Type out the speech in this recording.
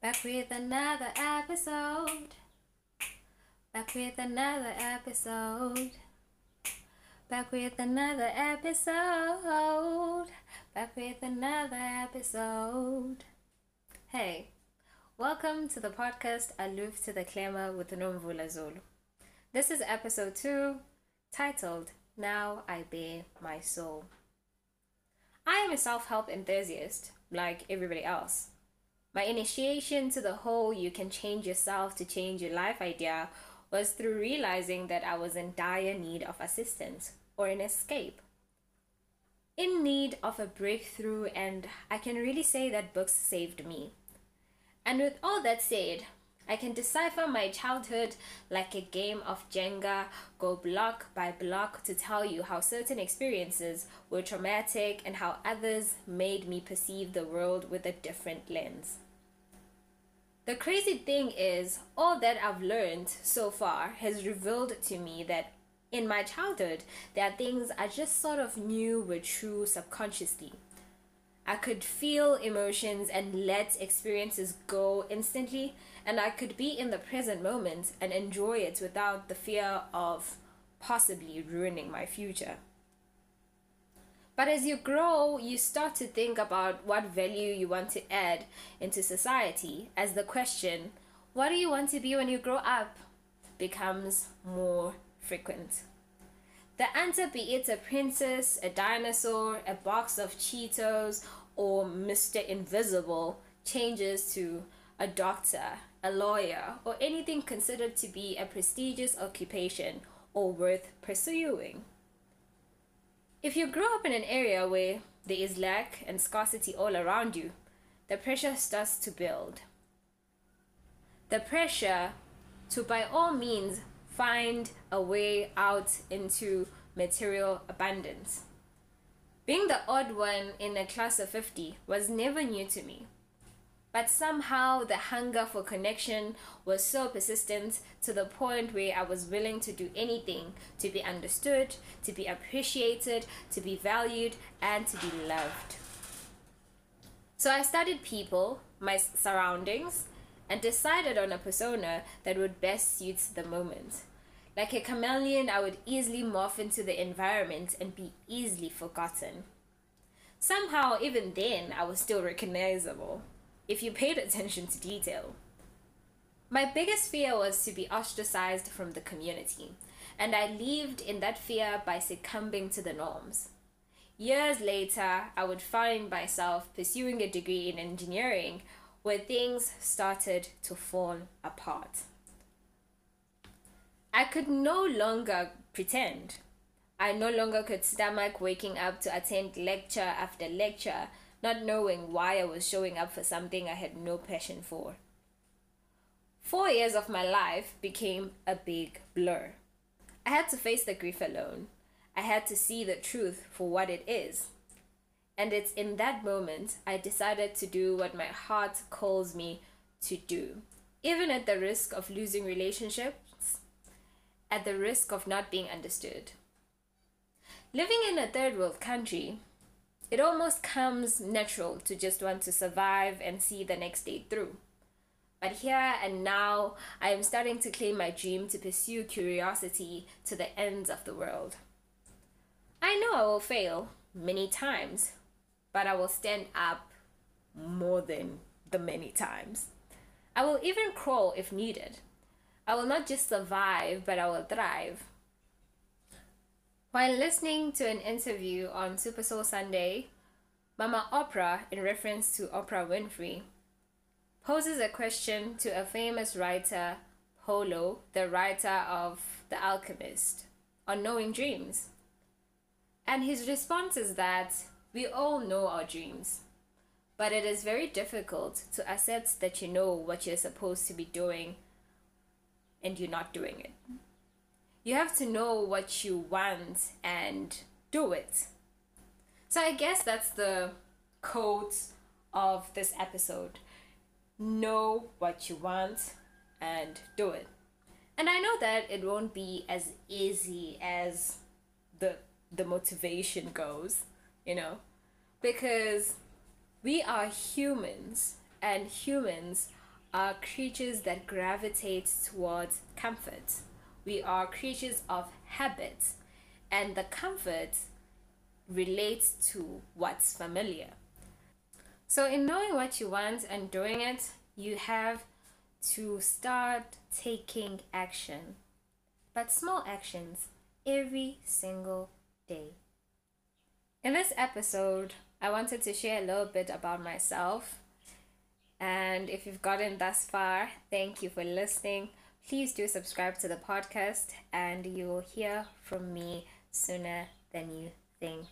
Back with another episode. Back with another episode. Back with another episode. Back with another episode. Hey, welcome to the podcast Aloof to the Clamor with Nomvula Zulu. This is episode 2, titled Now I Bare My Soul. I am a self help enthusiast, like everybody else. My initiation to the whole you can change yourself to change your life idea was through realizing that I was in dire need of assistance or an escape. In need of a breakthrough, and I can really say that books saved me. And with all that said, I can decipher my childhood like a game of Jenga, go block by block to tell you how certain experiences were traumatic and how others made me perceive the world with a different lens. The crazy thing is, all that I've learned so far has revealed to me that in my childhood, there are things I just sort of knew were true subconsciously. I could feel emotions and let experiences go instantly, and I could be in the present moment and enjoy it without the fear of possibly ruining my future. But as you grow, you start to think about what value you want to add into society as the question, what do you want to be when you grow up, becomes more frequent. The answer, be it a princess, a dinosaur, a box of Cheetos, or Mr. Invisible, changes to a doctor, a lawyer, or anything considered to be a prestigious occupation or worth pursuing. If you grow up in an area where there is lack and scarcity all around you, the pressure starts to build. The pressure to, by all means, find a way out into material abundance. Being the odd one in a class of 50 was never new to me. But somehow the hunger for connection was so persistent to the point where I was willing to do anything to be understood, to be appreciated, to be valued, and to be loved. So I studied people, my surroundings, and decided on a persona that would best suit the moment. Like a chameleon, I would easily morph into the environment and be easily forgotten. Somehow, even then, I was still recognizable if you paid attention to detail. My biggest fear was to be ostracized from the community, and I lived in that fear by succumbing to the norms. Years later, I would find myself pursuing a degree in engineering where things started to fall apart. I could no longer pretend. I no longer could stomach waking up to attend lecture after lecture not knowing why I was showing up for something I had no passion for. Four years of my life became a big blur. I had to face the grief alone. I had to see the truth for what it is. And it's in that moment I decided to do what my heart calls me to do, even at the risk of losing relationships, at the risk of not being understood. Living in a third world country, it almost comes natural to just want to survive and see the next day through. But here and now, I am starting to claim my dream to pursue curiosity to the ends of the world. I know I will fail many times, but I will stand up more than the many times. I will even crawl if needed. I will not just survive, but I will thrive. While listening to an interview on Super Soul Sunday, Mama Oprah, in reference to Oprah Winfrey, poses a question to a famous writer, Paulo, the writer of The Alchemist, on knowing dreams. And his response is that we all know our dreams, but it is very difficult to accept that you know what you're supposed to be doing and you're not doing it you have to know what you want and do it. So I guess that's the quote of this episode. Know what you want and do it. And I know that it won't be as easy as the the motivation goes, you know, because we are humans and humans are creatures that gravitate towards comfort. We are creatures of habit, and the comfort relates to what's familiar. So, in knowing what you want and doing it, you have to start taking action, but small actions every single day. In this episode, I wanted to share a little bit about myself. And if you've gotten thus far, thank you for listening. Please do subscribe to the podcast, and you'll hear from me sooner than you think.